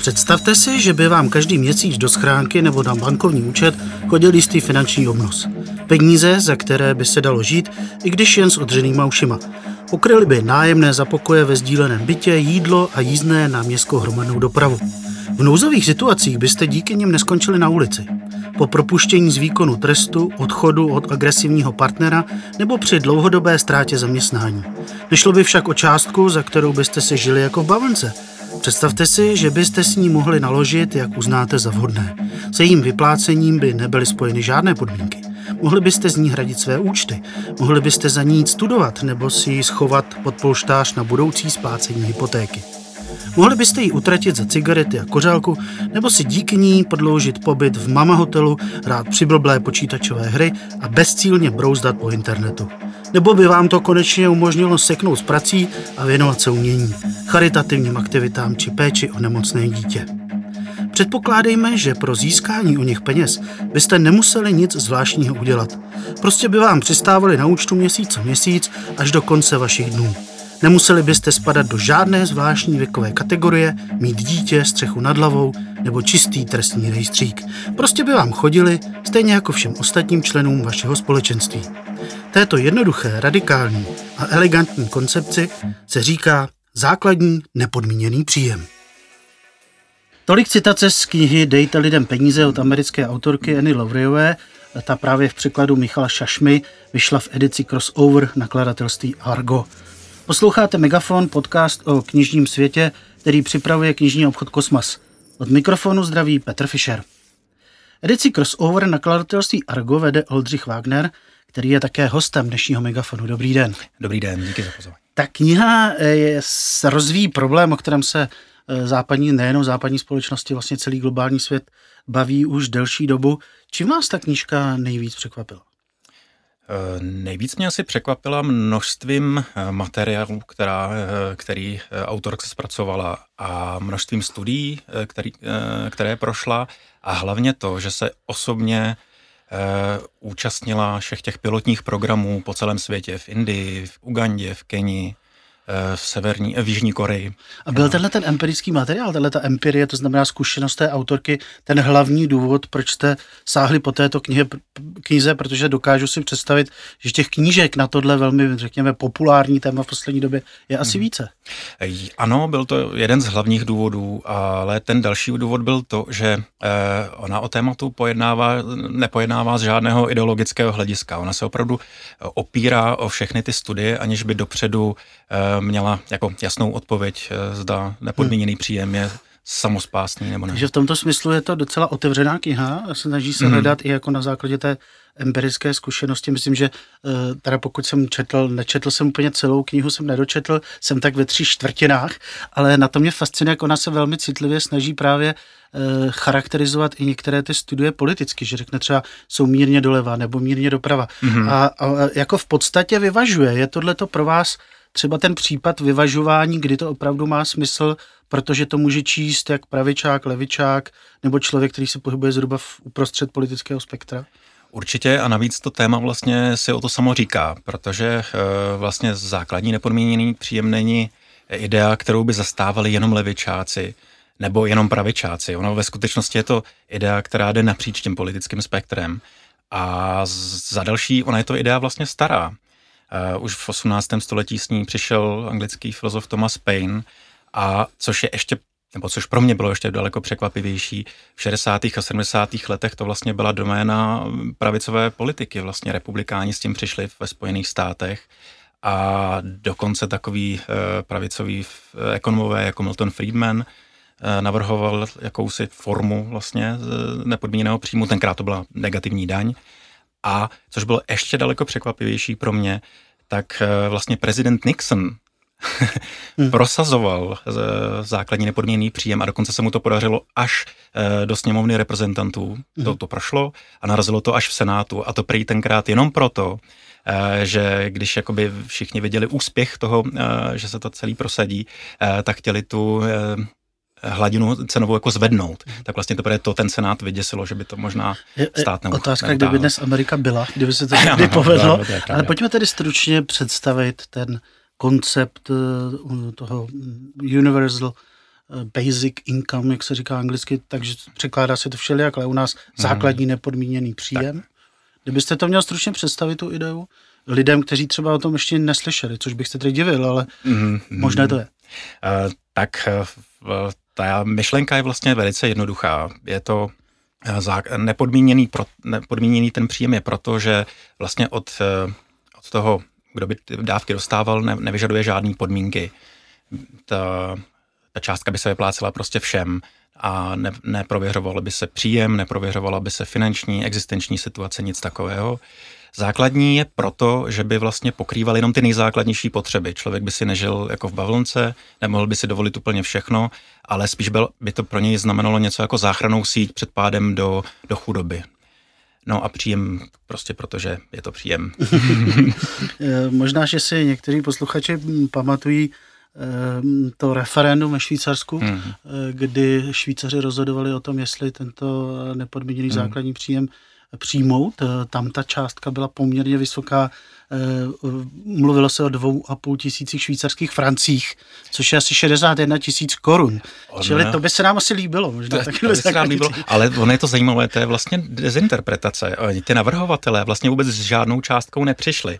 Představte si, že by vám každý měsíc do schránky nebo na bankovní účet chodil jistý finanční obnos. Peníze, za které by se dalo žít, i když jen s odřenýma ušima. Pokryli by nájemné za pokoje ve sdíleném bytě, jídlo a jízdné na městskou hromadnou dopravu. V nouzových situacích byste díky nim neskončili na ulici. Po propuštění z výkonu trestu, odchodu od agresivního partnera nebo při dlouhodobé ztrátě zaměstnání. Nešlo by však o částku, za kterou byste se žili jako v bavlnce. Představte si, že byste s ní mohli naložit, jak uznáte za vhodné. Se jejím vyplácením by nebyly spojeny žádné podmínky. Mohli byste z ní hradit své účty, mohli byste za ní studovat nebo si ji schovat pod polštář na budoucí splácení hypotéky. Mohli byste ji utratit za cigarety a kořálku, nebo si díky ní podloužit pobyt v mama hotelu, rád přiblblé počítačové hry a bezcílně brouzdat po internetu. Nebo by vám to konečně umožnilo seknout s prací a věnovat se umění, charitativním aktivitám či péči o nemocné dítě. Předpokládejme, že pro získání u nich peněz byste nemuseli nic zvláštního udělat. Prostě by vám přistávali na účtu měsíc co měsíc až do konce vašich dnů. Nemuseli byste spadat do žádné zvláštní věkové kategorie, mít dítě, střechu nad hlavou nebo čistý trestní rejstřík. Prostě by vám chodili, stejně jako všem ostatním členům vašeho společenství. Této jednoduché, radikální a elegantní koncepci se říká základní nepodmíněný příjem. Tolik citace z knihy Dejte lidem peníze od americké autorky Annie Lovriové. Ta právě v překladu Michala Šašmy vyšla v edici Crossover nakladatelství Argo. Posloucháte Megafon, podcast o knižním světě, který připravuje knižní obchod Kosmas. Od mikrofonu zdraví Petr Fischer. Edici Crossover nakladatelství Argo vede Oldřich Wagner, který je také hostem dnešního Megafonu. Dobrý den. Dobrý den, díky za pozvání. Ta kniha eh, je, rozvíjí problém, o kterém se eh, západní, nejenom západní společnosti, vlastně celý globální svět baví už delší dobu. Čím vás ta knížka nejvíc překvapila? Eh, nejvíc mě asi překvapila množstvím eh, materiálů, která, eh, který autorka zpracovala a množstvím studií, který, které prošla a hlavně to, že se osobně účastnila všech těch pilotních programů po celém světě, v Indii, v Ugandě, v Kenii, Eh, v severní, v Jižní Koreji. A byl tenhle ten empirický materiál, tenhle ta empirie, to znamená zkušenost té autorky, ten hlavní důvod, proč jste sáhli po této knihe, knize, protože dokážu si představit, že těch knížek na tohle velmi, řekněme, populární téma v poslední době je asi hmm. více. Ano, byl to jeden z hlavních důvodů, ale ten další důvod byl to, že eh, ona o tématu pojednává, nepojednává z žádného ideologického hlediska. Ona se opravdu opírá o všechny ty studie, aniž by dopředu Eh, měla jako jasnou odpověď, eh, zda nepodmíněný příjem je samospásný nebo ne. Takže v tomto smyslu je to docela otevřená kniha a snaží se mm. hledat i jako na základě té empirické zkušenosti. Myslím, že eh, teda pokud jsem četl, nečetl jsem úplně celou knihu, jsem nedočetl, jsem tak ve tři čtvrtinách, ale na to mě fascinuje, jak ona se velmi citlivě snaží právě charakterizovat i některé ty studie politicky, že řekne třeba jsou mírně doleva nebo mírně doprava. Mm-hmm. A, a jako v podstatě vyvažuje. Je tohle to pro vás třeba ten případ vyvažování, kdy to opravdu má smysl, protože to může číst jak pravičák, levičák, nebo člověk, který se pohybuje zhruba v uprostřed politického spektra? Určitě a navíc to téma vlastně si o to samo říká, protože e, vlastně základní nepodmíněný příjem není idea, kterou by zastávali jenom levičáci nebo jenom pravičáci. Ono ve skutečnosti je to idea, která jde napříč tím politickým spektrem. A za další, ona je to idea vlastně stará. Uh, už v 18. století s ní přišel anglický filozof Thomas Paine, a což je ještě nebo což pro mě bylo ještě daleko překvapivější, v 60. a 70. letech to vlastně byla doména pravicové politiky, vlastně republikáni s tím přišli ve Spojených státech a dokonce takový uh, pravicoví ekonomové jako Milton Friedman navrhoval jakousi formu vlastně nepodmíněného příjmu, tenkrát to byla negativní daň, a což bylo ještě daleko překvapivější pro mě, tak eh, vlastně prezident Nixon hmm. prosazoval eh, základní nepodmíněný příjem a dokonce se mu to podařilo až eh, do sněmovny reprezentantů. Hmm. To, to prošlo a narazilo to až v Senátu a to prý tenkrát jenom proto, že když jakoby všichni viděli úspěch toho, že se to celý prosadí, tak chtěli tu hladinu cenovou jako zvednout. Mhm. Tak vlastně to to ten Senát vyděsilo, že by to možná stát nemohl. Otázka, kdyby dnes Amerika byla, kdyby se to někdy povedlo. No, to Ale pojďme tedy stručně představit ten koncept eh, toho Universal basic income, jak se říká anglicky, takže překládá se to všelijak, ale u nás mm. základní nepodmíněný příjem. Tak. Kdybyste to měl stručně představit, tu ideu, lidem, kteří třeba o tom ještě neslyšeli, což bych se tedy divil, ale mm. možné to je. Uh, tak uh, ta myšlenka je vlastně velice jednoduchá. Je to nepodmíněný, pro, nepodmíněný ten příjem je proto, že vlastně od, od toho, kdo by ty dávky dostával, ne, nevyžaduje žádné podmínky. Ta, ta částka by se vyplácela prostě všem a ne, neprověřovalo by se příjem, neprověřovala by se finanční, existenční situace, nic takového. Základní je proto, že by vlastně pokrýval jenom ty nejzákladnější potřeby. Člověk by si nežil jako v bavlnce, nemohl by si dovolit úplně všechno, ale spíš byl, by to pro něj znamenalo něco jako záchranou síť před pádem do, do chudoby. No a příjem prostě protože je to příjem. Možná, že si někteří posluchači pamatují Ehm, to referendum ve Švýcarsku, hmm. kdy Švýcaři rozhodovali o tom, jestli tento nepodmíněný hmm. základní příjem přijmout. Eh, tam ta částka byla poměrně vysoká. Mluvilo se o dvou a půl tisících švýcarských francích, což je asi 61 tisíc korun. Čili to by se nám asi líbilo. Možná to, to by se nám líbilo, ale ono je to zajímavé, to je vlastně dezinterpretace. Ty navrhovatelé vlastně vůbec s žádnou částkou nepřišli.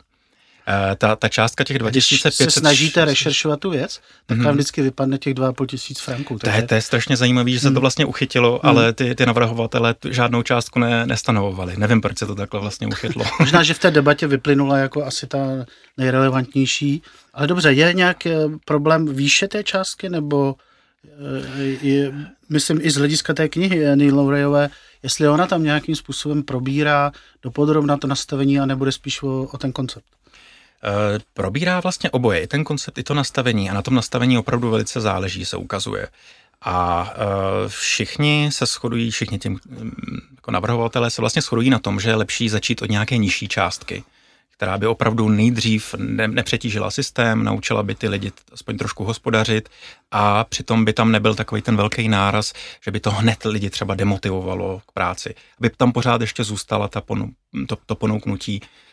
Eh, ta, ta částka těch 2500... Když se snažíte rešeršovat tu věc, tak mm-hmm. vám vždycky vypadne těch 2,5 tisíc franků. Takže... To, je, to je strašně zajímavé, že se to mhm. vlastně uchytilo, mm. ale ty, ty navrhovatele žádnou částku ne, nestanovovali. Nevím, proč se to takhle vlastně uchytlo. Možná, že v té debatě vyplynula jako asi ta nejrelevantnější. Ale dobře, je nějaký problém výše té částky, nebo eh, je, myslím i z hlediska té knihy Annie Laurejové, jestli ona tam nějakým způsobem probírá dopodrobna to nastavení a nebude spíš o, o ten koncept. Eh, probírá vlastně oboje, i ten koncept, i to nastavení a na tom nastavení opravdu velice záleží, se ukazuje. A uh, všichni se shodují, všichni tím mm, jako navrhovatelé se vlastně shodují na tom, že je lepší začít od nějaké nižší částky, která by opravdu nejdřív ne, nepřetížila systém, naučila by ty lidi aspoň trošku hospodařit a přitom by tam nebyl takový ten velký náraz, že by to hned lidi třeba demotivovalo k práci. Aby tam pořád ještě zůstala ta ponu, to, to ponouknutí Eh,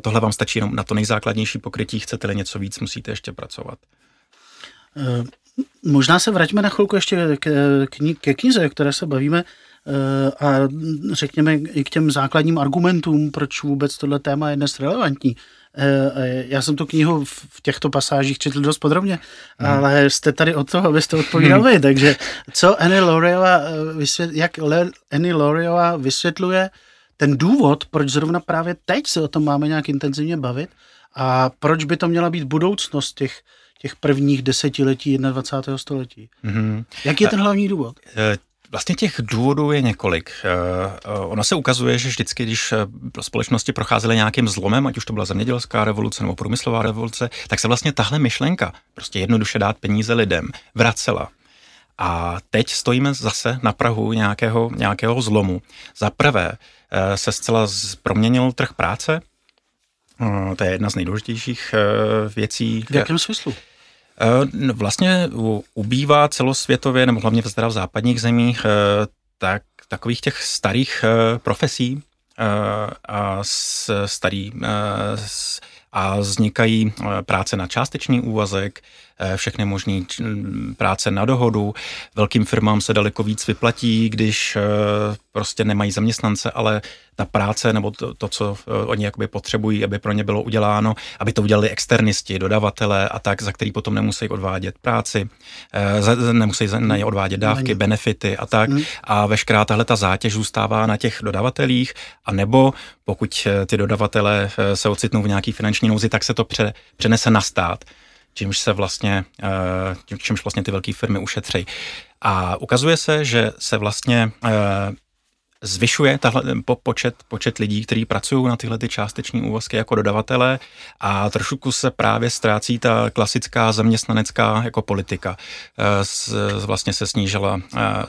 tohle vám stačí jenom na to nejzákladnější pokrytí, chcete-li něco víc, musíte ještě pracovat. Eh, možná se vraťme na chvilku ještě ke, ke knize, které se bavíme eh, a řekněme i k těm základním argumentům, proč vůbec tohle téma je dnes relevantní. Já jsem tu knihu v těchto pasážích četl dost podrobně, hmm. ale jste tady od toho, abyste odpovídal vy, takže co Annie Loriová vysvět, jak Annie Loriová vysvětluje ten důvod, proč zrovna právě teď se o tom máme nějak intenzivně bavit a proč by to měla být budoucnost těch, těch prvních desetiletí 21. století. Mm-hmm. Jaký je ten hlavní důvod? E, vlastně těch důvodů je několik. E, ono se ukazuje, že vždycky, když společnosti procházely nějakým zlomem, ať už to byla zemědělská revoluce nebo průmyslová revoluce, tak se vlastně tahle myšlenka, prostě jednoduše dát peníze lidem, vracela. A teď stojíme zase na Prahu nějakého, nějakého zlomu. Za prvé, Eh, se zcela proměnil trh práce. Eh, to je jedna z nejdůležitějších eh, věcí. V jakém smyslu? Vlastně ubývá celosvětově, nebo hlavně v západních zemích, tak takových těch starých profesí a starý a vznikají práce na částečný úvazek, Eh, všechny možné práce na dohodu. Velkým firmám se daleko víc vyplatí, když eh, prostě nemají zaměstnance, ale ta práce nebo to, to co eh, oni jakoby potřebují, aby pro ně bylo uděláno, aby to udělali externisti, dodavatelé a tak, za který potom nemusí odvádět práci, nemusí na ně odvádět dávky, benefity a tak. Hmm. A veškerá tahle ta zátěž zůstává na těch dodavatelích, a nebo pokud ty dodavatelé se ocitnou v nějaký finanční nouzi, tak se to pře, přenese na stát čímž se vlastně, eh, čímž vlastně ty velké firmy ušetří. A ukazuje se, že se vlastně eh, zvyšuje tahle, po, počet, počet lidí, kteří pracují na tyhle ty částeční úvazky jako dodavatelé a trošku se právě ztrácí ta klasická zaměstnanecká jako politika. S, vlastně se snížila,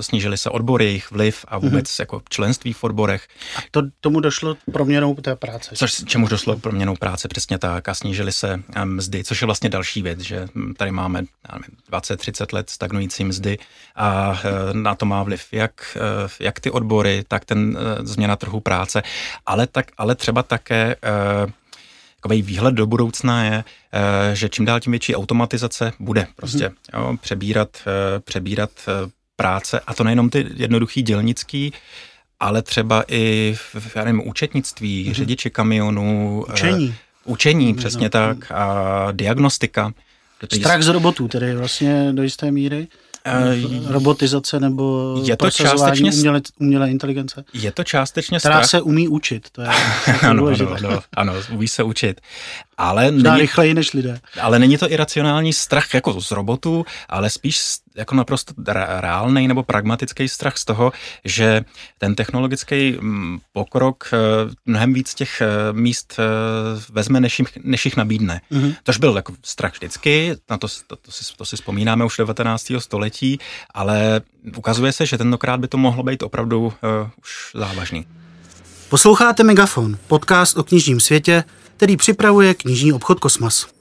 snížily se odbory, jejich vliv a vůbec mm-hmm. jako členství v odborech. A to, tomu došlo proměnou té práce. Což, čemu došlo proměnou práce, přesně tak a snížily se mzdy, což je vlastně další věc, že tady máme 20-30 let stagnující mzdy a na to má vliv jak, jak ty odbory, tak ten uh, změna trhu práce, ale, tak, ale třeba také uh, takový výhled do budoucna je, že čím dál tím větší automatizace bude prostě mm-hmm. jo, přebírat, přebírat práce a to nejenom ty jednoduchý dělnický, ale třeba i v já nevím, účetnictví, mm-hmm. řidiči kamionů. Učení. Uh, učení, přesně no. tak, a diagnostika. Strach z robotů, tedy vlastně do jisté míry. Robotizace nebo je to částečně uměle, umělé inteligence? Je to částečně Která strach. se umí učit, to je ano, ano, ano, ano, umí se učit. Ale není, rychleji než lidé. Ale není to iracionální strach jako z robotů, ale spíš jako naprosto reálný nebo pragmatický strach z toho, že ten technologický mm, pokrok eh, mnohem víc těch eh, míst eh, vezme, než, jich, než jich nabídne. Mm-hmm. Tož byl jako strach vždycky, na to, to, to, si, to si vzpomínáme už 19. století, ale ukazuje se, že tentokrát by to mohlo být opravdu uh, už závažný. Posloucháte Megafon, podcast o knižním světě, který připravuje knižní obchod Kosmas.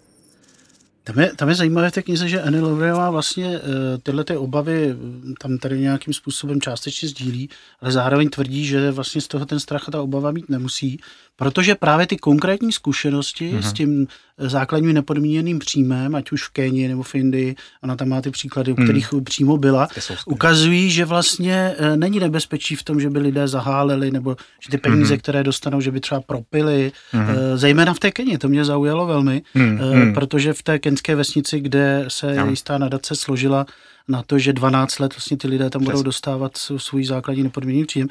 Tam je, tam je zajímavé v té knize, že Annie Loverová vlastně uh, tyhle ty obavy mm, tam tady nějakým způsobem částečně sdílí, ale zároveň tvrdí, že vlastně z toho ten strach a ta obava mít nemusí, protože právě ty konkrétní zkušenosti mm-hmm. s tím základním nepodmíněným příjmem, ať už v Kenii nebo v Indii, ona tam má ty příklady, u kterých mm. přímo byla, ukazují, že vlastně není nebezpečí v tom, že by lidé zaháleli, nebo že ty peníze, mm. které dostanou, že by třeba propili, mm. zejména v té Keni, to mě zaujalo velmi, mm. protože v té kenské vesnici, kde se ja. jistá nadace složila, na to, že 12 let vlastně ty lidé tam Přes. budou dostávat svůj základní nepodmíněný příjem.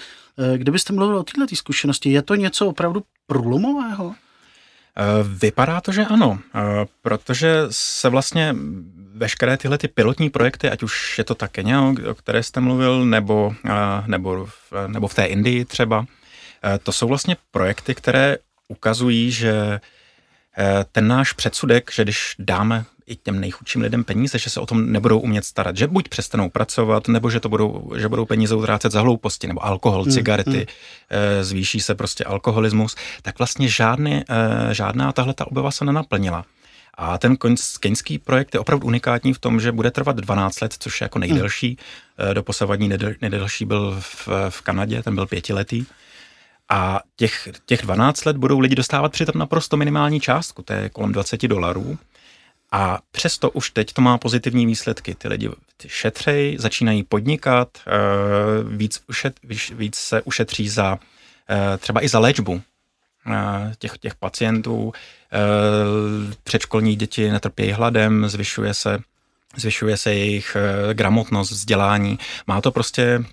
Kdybyste mluvil o této zkušenosti, je to něco opravdu průlomového? Eh, vypadá to, že ano, eh, protože se vlastně veškeré tyhle ty pilotní projekty, ať už je to ta Kenya, o které jste mluvil, nebo, eh, nebo, nebo v té Indii třeba, to jsou vlastně projekty, které ukazují, že ten náš předsudek, že když dáme i těm nejchudším lidem peníze, že se o tom nebudou umět starat, že buď přestanou pracovat, nebo že, to budou, že budou peníze utrácet za hlouposti, nebo alkohol, hmm, cigarety, hmm. zvýší se prostě alkoholismus, tak vlastně žádný, eh, žádná tahle ta obava se nenaplnila. A ten keňský projekt je opravdu unikátní v tom, že bude trvat 12 let, což je jako nejdelší. Hmm. Doposavadní nejdelší byl v, v Kanadě, ten byl pětiletý. A těch, těch 12 let budou lidi dostávat přitom naprosto minimální částku, to je kolem 20 dolarů. A přesto už teď to má pozitivní výsledky. Ty lidi šetřejí, začínají podnikat, eh, víc, ušet, víc se ušetří za eh, třeba i za léčbu eh, těch, těch pacientů. Předškolní děti netrpějí hladem, zvyšuje se zvyšuje se jejich gramotnost, vzdělání. Má to prostě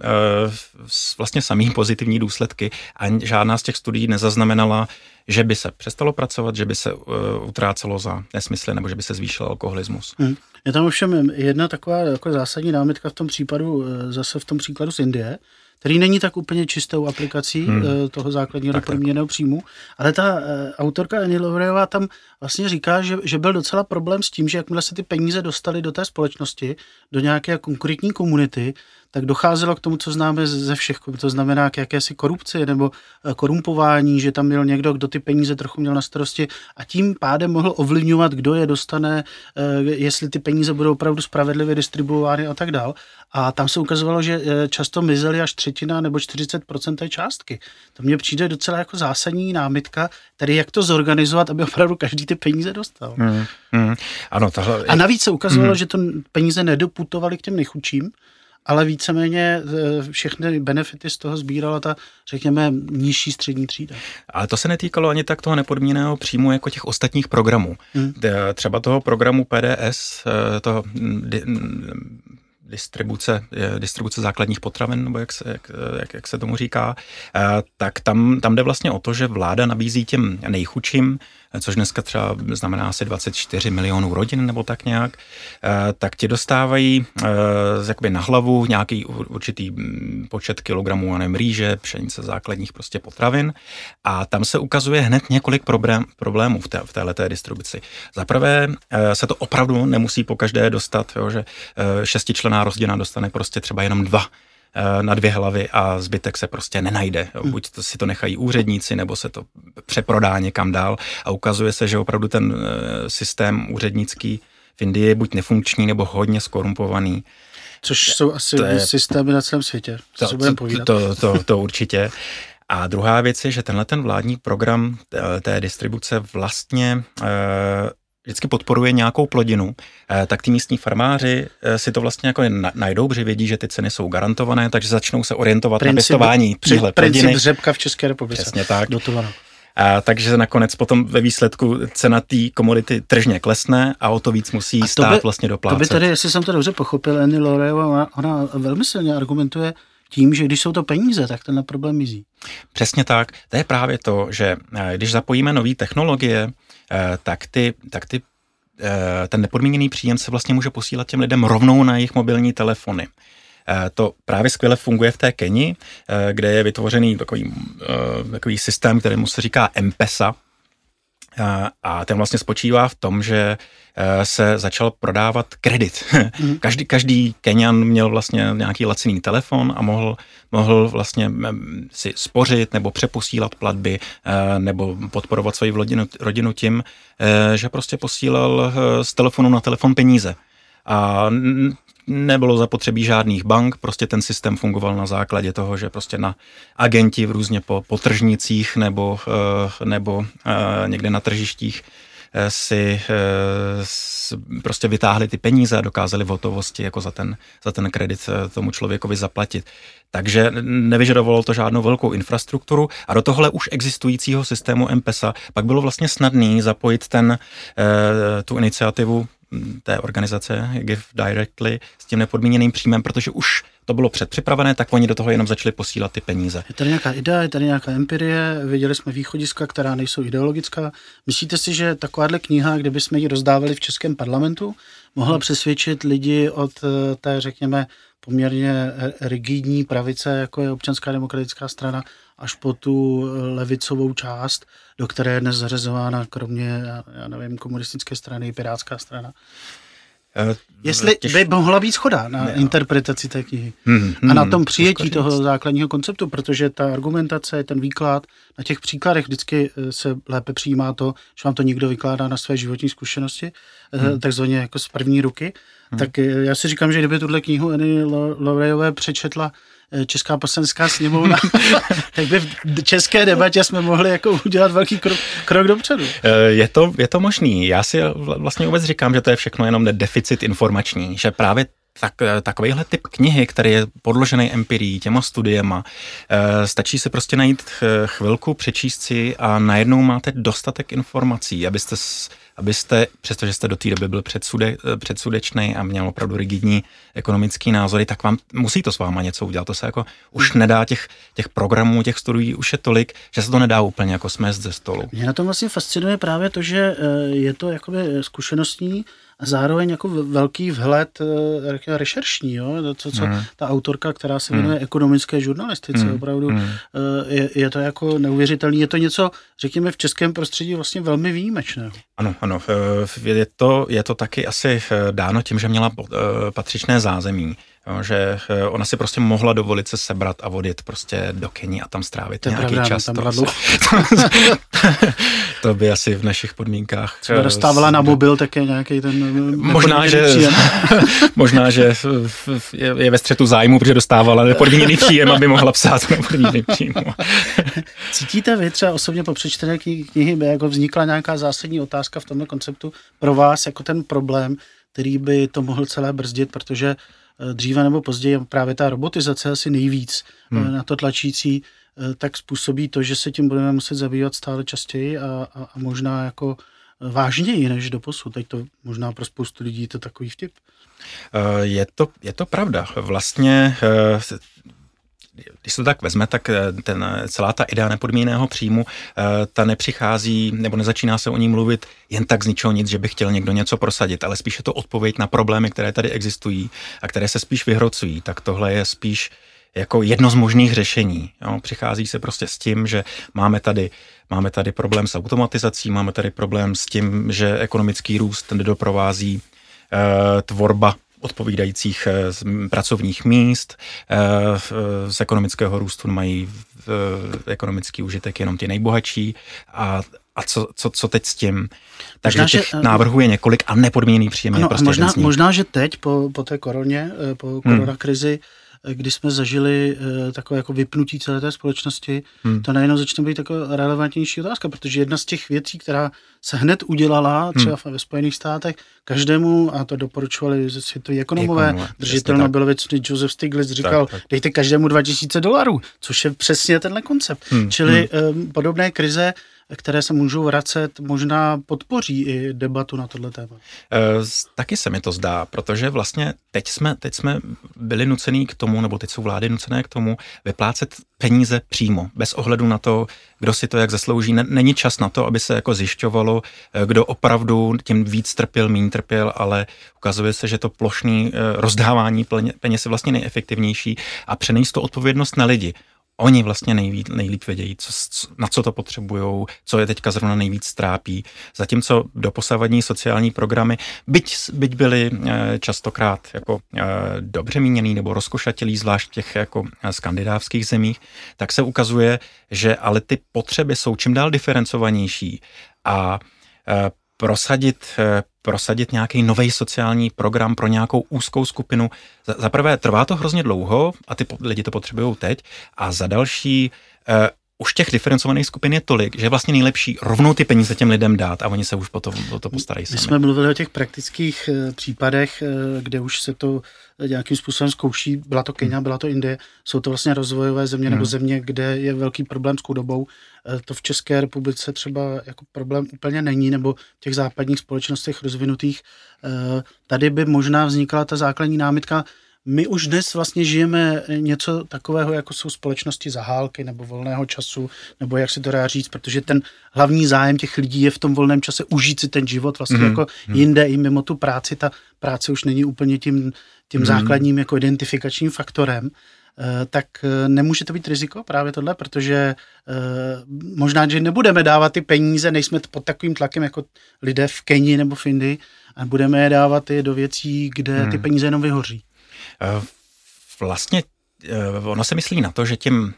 vlastně samý pozitivní důsledky a žádná z těch studií nezaznamenala že by se přestalo pracovat, že by se uh, utrácelo za nesmysly nebo že by se zvýšil alkoholismus. Hmm. Je tam ovšem jedna taková jako zásadní námitka v tom případu, eh, zase v tom příkladu z Indie, který není tak úplně čistou aplikací hmm. Eh, toho základního neproměněného příjmu, ale ta autorka Annie Lovrejová tam vlastně říká, že, že byl docela problém s tím, že jakmile se ty peníze dostaly do té společnosti, do nějaké konkrétní komunity, tak docházelo k tomu, co známe ze všech, to znamená k jakési korupci nebo eh, korumpování, že tam byl někdo, kdo ty peníze trochu měl na starosti a tím pádem mohl ovlivňovat, kdo je dostane, eh, jestli ty peníze budou opravdu spravedlivě distribuovány a tak dál. A tam se ukazovalo, že eh, často mizely až třetina nebo 40% té částky. To mně přijde docela jako zásadní námitka, tedy jak to zorganizovat, aby opravdu každý ty peníze dostal. Mm, mm, ano, tohle... A navíc se ukazovalo, mm. že to peníze nedoputovaly k těm nejchudším, ale víceméně e, všechny benefity z toho sbírala ta, řekněme, nižší střední třída. Ale to se netýkalo ani tak toho nepodmíněného příjmu jako těch ostatních programů. Hmm. Třeba toho programu PDS, e, toho distribuce, distribuce základních potravin, nebo jak se, jak, jak, jak se tomu říká, tak tam, tam jde vlastně o to, že vláda nabízí těm nejchudším což dneska třeba znamená asi 24 milionů rodin nebo tak nějak, eh, tak ti dostávají eh, jakoby na hlavu nějaký určitý mm, počet kilogramů, nevím, rýže, pšenice základních prostě potravin a tam se ukazuje hned několik problém, problémů v, té, v této distribuci. Za prvé eh, se to opravdu nemusí po každé dostat, jo, že šestičlená rodina dostane prostě třeba jenom dva na dvě hlavy a zbytek se prostě nenajde. Hmm. Buď to si to nechají úředníci, nebo se to přeprodá někam dál a ukazuje se, že opravdu ten eh, systém úřednický v Indii je buď nefunkční, nebo hodně skorumpovaný. Což jsou asi to je, systémy na celém světě, to, to, to, to, to určitě. A druhá věc je, že tenhle ten vládní program té distribuce vlastně vždycky podporuje nějakou plodinu, eh, tak ty místní farmáři eh, si to vlastně jako najdou, protože vědí, že ty ceny jsou garantované, takže začnou se orientovat princip, na pěstování plodiny. Princip řepka v České republice. Přesně tak. Dotovaná. A, takže nakonec potom ve výsledku cena té komodity tržně klesne a o to víc musí a to stát by, vlastně doplácet. To by tady, jestli jsem to dobře pochopil, Annie Loreo, ona, velmi silně argumentuje tím, že když jsou to peníze, tak ten problém mizí. Přesně tak. To je právě to, že eh, když zapojíme nové technologie, tak ty, tak ty eh, ten nepodmíněný příjem se vlastně může posílat těm lidem rovnou na jejich mobilní telefony. Eh, to právě skvěle funguje v té Keni, kde je vytvořený takový, takový systém, kterému se říká M-Pesa, a ten vlastně spočívá v tom, že se začal prodávat kredit. Mm. Každý, každý Kenian měl vlastně nějaký laciný telefon a mohl, mohl vlastně si spořit nebo přeposílat platby nebo podporovat svoji rodinu, rodinu tím, že prostě posílal z telefonu na telefon peníze. A nebylo zapotřebí žádných bank, prostě ten systém fungoval na základě toho, že prostě na agenti v různě po, po tržnicích nebo, eh, nebo eh, někde na tržištích eh, si prostě vytáhli ty peníze a dokázali v hotovosti jako za ten, za ten kredit tomu člověkovi zaplatit. Takže nevyžadovalo to žádnou velkou infrastrukturu a do tohle už existujícího systému MPESA pak bylo vlastně snadný zapojit ten, tu iniciativu té organizace Give Directly s tím nepodmíněným příjmem, protože už to bylo předpřipravené, tak oni do toho jenom začali posílat ty peníze. Je tady nějaká idea, je tady nějaká empirie, viděli jsme východiska, která nejsou ideologická. Myslíte si, že takováhle kniha, kdyby jsme ji rozdávali v Českém parlamentu, mohla přesvědčit lidi od eh, té, řekněme, poměrně rigidní pravice, jako je občanská demokratická strana, až po tu levicovou část, do které je dnes zařazována kromě, já nevím, komunistické strany, pirátská strana. Uh, Jestli těž... by mohla být schoda na ne, interpretaci té knihy hmm, hmm, a na tom přijetí toho říct. základního konceptu, protože ta argumentace, ten výklad na těch příkladech vždycky eh, se lépe přijímá to, že vám to někdo vykládá na své životní zkušenosti, eh, hmm. takzvaně jako z první ruky. Hmm. Tak já si říkám, že kdyby tuhle knihu Annie Laurejové přečetla Eh, Česká poslanecká sněmovna, tak by v české debatě jsme mohli jako udělat velký krok, krok dopředu. Eh, je to, je to možný. Já si vlastně vůbec říkám, že to je všechno jenom deficit informační, že právě tak, eh, takovýhle typ knihy, který je podložený empirií, těma studiema, stačí se prostě najít chvilku, přečíst si a najednou máte dostatek informací, abyste abyste, přestože jste do té doby byl předsude, předsudečný a měl opravdu rigidní ekonomický názory, tak vám musí to s váma něco udělat. To se jako už nedá těch, těch programů, těch studií už je tolik, že se to nedá úplně jako smést ze stolu. Mě na tom vlastně fascinuje právě to, že eh, je to jakoby zkušenostní a zároveň jako velký vhled uh, rešeršní, jo? To, co mm. ta autorka, která se věnuje mm. ekonomické žurnalistice, mm. opravdu mm. je, je to jako neuvěřitelný. Je to něco, řekněme, v českém prostředí vlastně velmi výjimečného. Ano, ano. Eh, je to, je to taky asi dáno tím, že měla patřičné zázemí. Jo, že ona si prostě mohla dovolit se sebrat a vodit prostě do Keni a tam strávit to nějaký pravda, čas. Tam to, to by asi v našich podmínkách. Třeba dostávala na mobil také nějaký ten... Možná, že, možná, že je ve střetu zájmu, protože dostávala nepodmíněný příjem, aby mohla psát nepodmíněný příjem. Cítíte vy třeba osobně po přečtené knihy, jako vznikla nějaká zásadní otázka v tomto konceptu pro vás jako ten problém, který by to mohl celé brzdit, protože Eh, dříve nebo později právě ta robotizace asi nejvíc eh, hmm. na to tlačící, eh, tak způsobí to, že se tím budeme muset zabývat stále častěji a, a, a možná jako vážněji než do posud. Teď to možná pro spoustu lidí je to takový vtip. Je to, je to pravda. Vlastně když to tak vezme, tak eh, ten, eh, celá ta idea nepodmíněného příjmu, eh, ta nepřichází, nebo nezačíná se o ní mluvit jen tak z ničeho nic, že by chtěl někdo něco prosadit, ale spíš je to odpověď na problémy, které tady existují a které se spíš vyhrocují. Tak tohle je spíš jako jedno z možných řešení. Jo. Přichází se prostě s tím, že máme tady, máme tady problém s automatizací, máme tady problém s tím, že ekonomický růst nedoprovází tvorba odpovídajících eh, pracovních míst. Eh, z ekonomického růstu mají ekonomický užitek jenom ty nejbohatší a a co, co, co teď s tím? Takže možná, těch že, eh, návrhů je několik a nepodmíněný příjem ano, je prostě možná, možná, že teď po, po té koroně, po koronakrizi, kdy jsme zažili uh, takové jako vypnutí celé té společnosti, hmm. to najednou začne být taková relevantnější otázka, protože jedna z těch věcí, která se hned udělala hmm. třeba hmm. ve Spojených státech, každému, a to doporučovali ze světoví ekonomové, Ekonomové, držitel Nobelovy ceny Joseph Stiglitz říkal, tak, tak. dejte každému 2000 dolarů, což je přesně tenhle koncept. Hmm. Čili hmm. Um, podobné krize které se můžou vracet, možná podpoří i debatu na tohle téma. E, taky se mi to zdá, protože vlastně teď jsme, teď jsme byli nucený k tomu, nebo teď jsou vlády nucené k tomu, vyplácet peníze přímo, bez ohledu na to, kdo si to jak zaslouží. Není čas na to, aby se jako zjišťovalo, eh, kdo opravdu tím víc trpěl, méně trpěl, ale ukazuje se, že to plošné eh, rozdávání peněz je vlastně nejefektivnější a přenést to odpovědnost na lidi oni vlastně nejvíc, nejlíp vědějí, co, na co to potřebují, co je teďka zrovna nejvíc trápí. Zatímco doposavadní sociální programy, byť, byť byly eh, častokrát jako eh, dobře míněný nebo rozkošatělý, zvlášť v těch jako eh, skandinávských zemích, tak se ukazuje, že ale ty potřeby jsou čím dál diferencovanější a prosadit, prosadit nějaký nový sociální program pro nějakou úzkou skupinu. Za, prvé, trvá to hrozně dlouho a ty lidi to potřebují teď. A za další, uh, už těch diferencovaných skupin je tolik, že je vlastně nejlepší rovnou ty peníze těm lidem dát a oni se už potom o to postarají sami. My jsme mluvili o těch praktických eh, případech, kde už se to nějakým způsobem zkouší. Byla to Kenia, hmm. byla to Indie. Jsou to vlastně rozvojové země hmm. nebo země, kde je velký problém s chudobou. Eh, to v České republice třeba jako problém úplně není, nebo v těch západních společnostech rozvinutých. Eh, tady by možná vznikla ta základní námitka, my už dnes vlastně žijeme něco takového, jako jsou společnosti zahálky nebo volného času, nebo jak se to dá říct, protože ten hlavní zájem těch lidí je v tom volném čase užít si ten život vlastně mm-hmm. jako jinde i mimo tu práci. Ta práce už není úplně tím, tím mm-hmm. základním jako identifikačním faktorem. Eh, tak eh, nemůže to být riziko právě tohle, protože eh, možná, že nebudeme dávat ty peníze, nejsme pod takovým tlakem jako lidé v Keni nebo v Indii, a budeme je dávat i do věcí, kde ty hmm. peníze jenom vyhoří. Vlastně ono se myslí na to, že tím,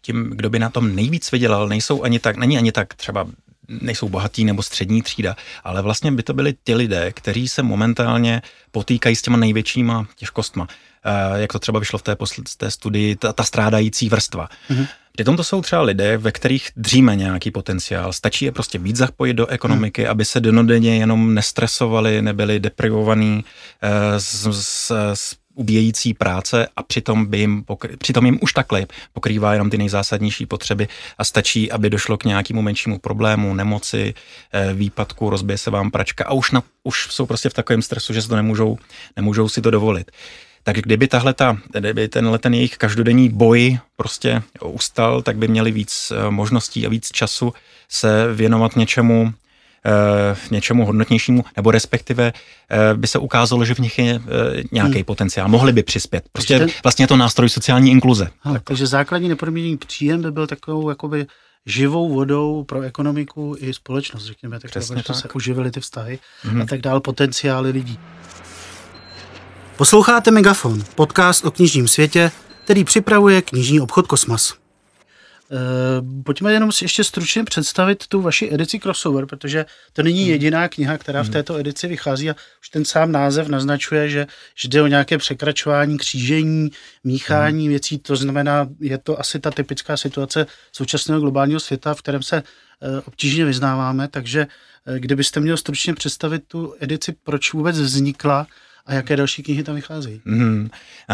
tím, kdo by na tom nejvíc vydělal, nejsou ani tak, není ani tak třeba nejsou bohatí nebo střední třída, ale vlastně by to byli ty lidé, kteří se momentálně potýkají s těma největšíma těžkostma. Eh, jak to třeba vyšlo v té, posl- té studii, ta, ta strádající vrstva. Mm-hmm. Přitom to jsou třeba lidé, ve kterých dříme nějaký potenciál. Stačí je prostě víc zapojit do ekonomiky, hmm. aby se denodenně jenom nestresovali, nebyli deprivovaní eh, z, z, z ubíjející práce a přitom, by jim pokry, přitom jim už takhle pokrývá jenom ty nejzásadnější potřeby a stačí, aby došlo k nějakému menšímu problému, nemoci, eh, výpadku, rozbije se vám pračka a už, na, už jsou prostě v takovém stresu, že si to nemůžou, nemůžou si to dovolit tak kdyby tahle ta, kdyby tenhle ten jejich každodenní boj prostě ustal, tak by měli víc eh, možností a víc času se věnovat něčemu, Uh, něčemu hodnotnějšímu, nebo respektive uh, by se ukázalo, že v nich je nějaký hmm. potenciál, mohli by přispět. Prostě ten... vlastně je to nástroj sociální inkluze. Ha, tak. Takže základní nepodmíněný příjem by byl takovou jakoby živou vodou pro ekonomiku i společnost, řekněme, tak, Přesně tak. se uživily ty vztahy hmm. a tak dál, potenciály lidí. Posloucháte Megafon, podcast o knižním světě, který připravuje knižní obchod Kosmas. E, pojďme jenom si ještě stručně představit tu vaši edici Crossover, protože to není hmm. jediná kniha, která v hmm. této edici vychází a už ten sám název naznačuje, že jde o nějaké překračování, křížení, míchání hmm. věcí, to znamená, je to asi ta typická situace současného globálního světa, v kterém se e, obtížně vyznáváme, takže e, kdybyste měl stručně představit tu edici, proč vůbec vznikla, a jaké další knihy tam vycházejí? Hmm.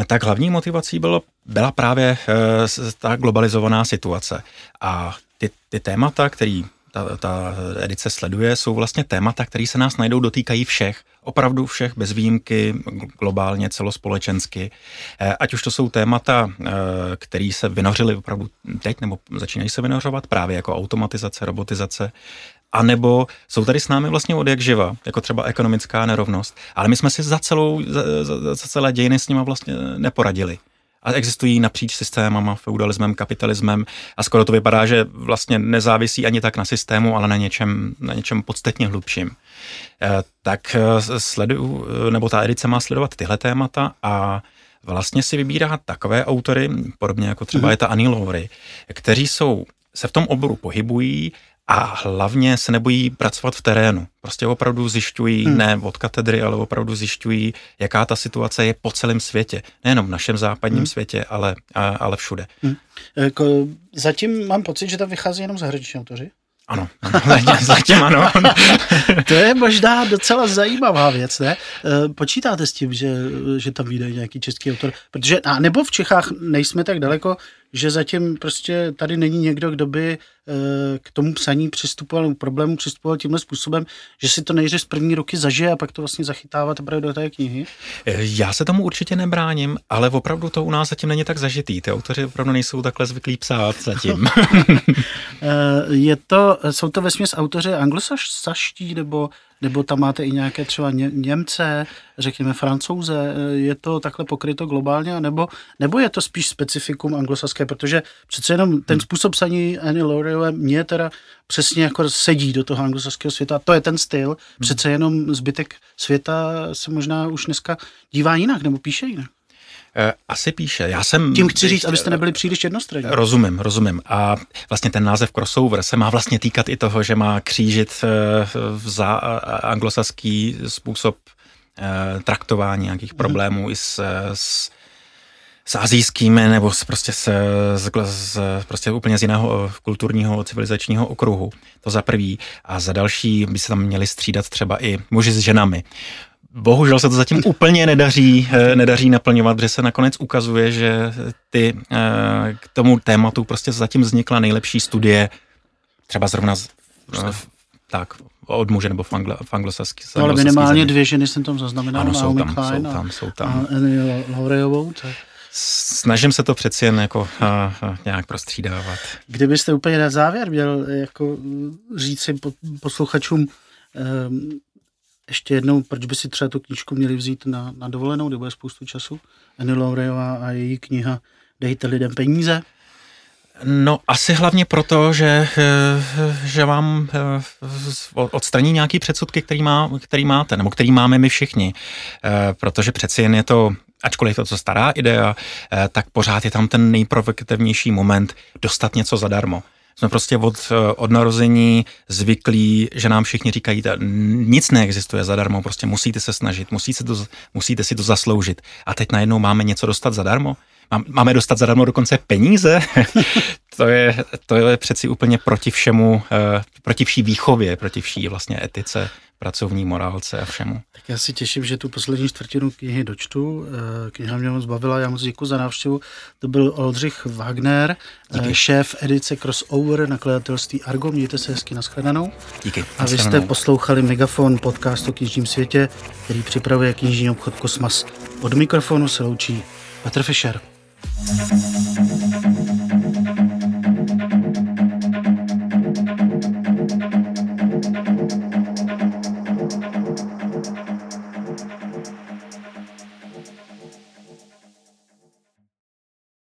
Tak hlavní motivací bylo, byla právě e, ta globalizovaná situace. A ty, ty témata, který ta, ta edice sleduje, jsou vlastně témata, které se nás najdou, dotýkají všech, opravdu všech, bez výjimky, globálně, celospolečensky. Eh, ať už to jsou témata, eh, které se vynořily opravdu teď, nebo začínají se vynořovat právě jako automatizace, robotizace, a nebo jsou tady s námi vlastně od jak živa, jako třeba ekonomická nerovnost, ale my jsme si za, celou, za, za, za celé dějiny s nimi vlastně neporadili. A existují napříč systémama, feudalismem, kapitalismem a skoro to vypadá, že vlastně nezávisí ani tak na systému, ale na něčem, na něčem podstatně hlubším. E, tak eh, sleduju, nebo ta edice má sledovat tyhle témata a vlastně si vybírá takové autory, podobně jako třeba mm-hmm. je ta Annie Lowry, kteří jsou, se v tom oboru pohybují a hlavně se nebojí pracovat v terénu. Prostě opravdu zjišťují, hmm. ne od katedry, ale opravdu zjišťují, jaká ta situace je po celém světě. Nejenom v našem západním hmm. světě, ale, a, ale všude. Hmm. Jako, zatím mám pocit, že tam vychází jenom zahraniční autoři. Ano, zatím ano. to je možná docela zajímavá věc, ne? Eh, počítáte s tím, že, že tam vyjde nějaký český autor? Protože, a nebo v Čechách nejsme tak daleko, že zatím prostě tady není někdo, kdo by eh, k tomu psaní přistupoval, k problému přistupoval tímhle způsobem, že si to nejdřív z první roky zažije a pak to vlastně zachytává teprve do té knihy? Eh, já se tomu určitě nebráním, ale opravdu to u nás zatím není tak zažitý. Ty autoři opravdu nejsou takhle zvyklí psát zatím. Eh, je to, jsou to ve autoři anglosaští nebo nebo tam máte i nějaké třeba Ně- Němce, řekněme Francouze, je to takhle pokryto globálně, nebo, nebo je to spíš specifikum anglosaské, protože přece jenom ten hmm. způsob psaní Annie Laurelové mě teda přesně jako sedí do toho anglosaského světa, to je ten styl, hmm. přece jenom zbytek světa se možná už dneska dívá jinak, nebo píše jinak. Eh, asi píše. Já jsem... Tím chci říct, abyste nebyli příliš jednostranní. Rozumím, rozumím. A vlastně ten název crossover se má vlastně týkat i toho, že má křížit eh, za anglosaský způsob eh, traktování nějakých mhm. problémů hmm. i s, s s azijskými nebo s, prostě s, s, s, prostě úplně z jiného kulturního, civilizačního okruhu. To za prvý. A za další by se tam měli střídat třeba i muži s ženami. Bohužel se to zatím úplně nedaří, eh, nedaří naplňovat, protože se nakonec ukazuje, že ty eh, k tomu tématu prostě zatím vznikla nejlepší studie, třeba zrovna z, eh, tak, od muže nebo v, anglo, v anglosaský. No, ale minimálně dvě ženy jsem tam zaznamenal. Ano, jsou tam, Klein jsou tam, jsou tam. A Annie Laurejovou, tak. Snažím se to přeci jen jako a, a, nějak prostřídávat. Kdybyste úplně na závěr měl jako říct si posluchačům, um, ještě jednou, proč by si třeba tu knížku měli vzít na, na dovolenou, kde bude spoustu času. Annie Laurejová a její kniha Dejte lidem peníze. No asi hlavně proto, že, že vám eh, odstraní nějaký předsudky, který, má, který máte, nebo který máme my všichni. Eh, protože přeci jen je to, ačkoliv je to co stará idea, eh, tak pořád je tam ten nejprovokativnější moment dostat něco zadarmo jsme prostě od, eh, od narození zvyklí, že nám všichni říkají, že nic neexistuje zadarmo, prostě musíte se snažit, musíte, to, musíte si to zasloužit. A teď najednou máme něco dostat zadarmo? Máme dostat zadarmo dokonce peníze? to, je, to je přeci úplně proti všemu, eh, proti vší výchově, proti vší vlastně etice pracovní morálce a všemu. Tak já si těším, že tu poslední čtvrtinu knihy dočtu. Eh, kniha mě moc bavila, já moc děkuji za návštěvu. To byl Oldřich Wagner, eh, Díky. šéf edice Crossover nakladatelství Argo. Mějte se hezky nashledanou. Díky. A vy jste poslouchali Megafon podcast o knižním světě, který připravuje knižní obchod Kosmas. Od mikrofonu se loučí Petr Fischer. thank you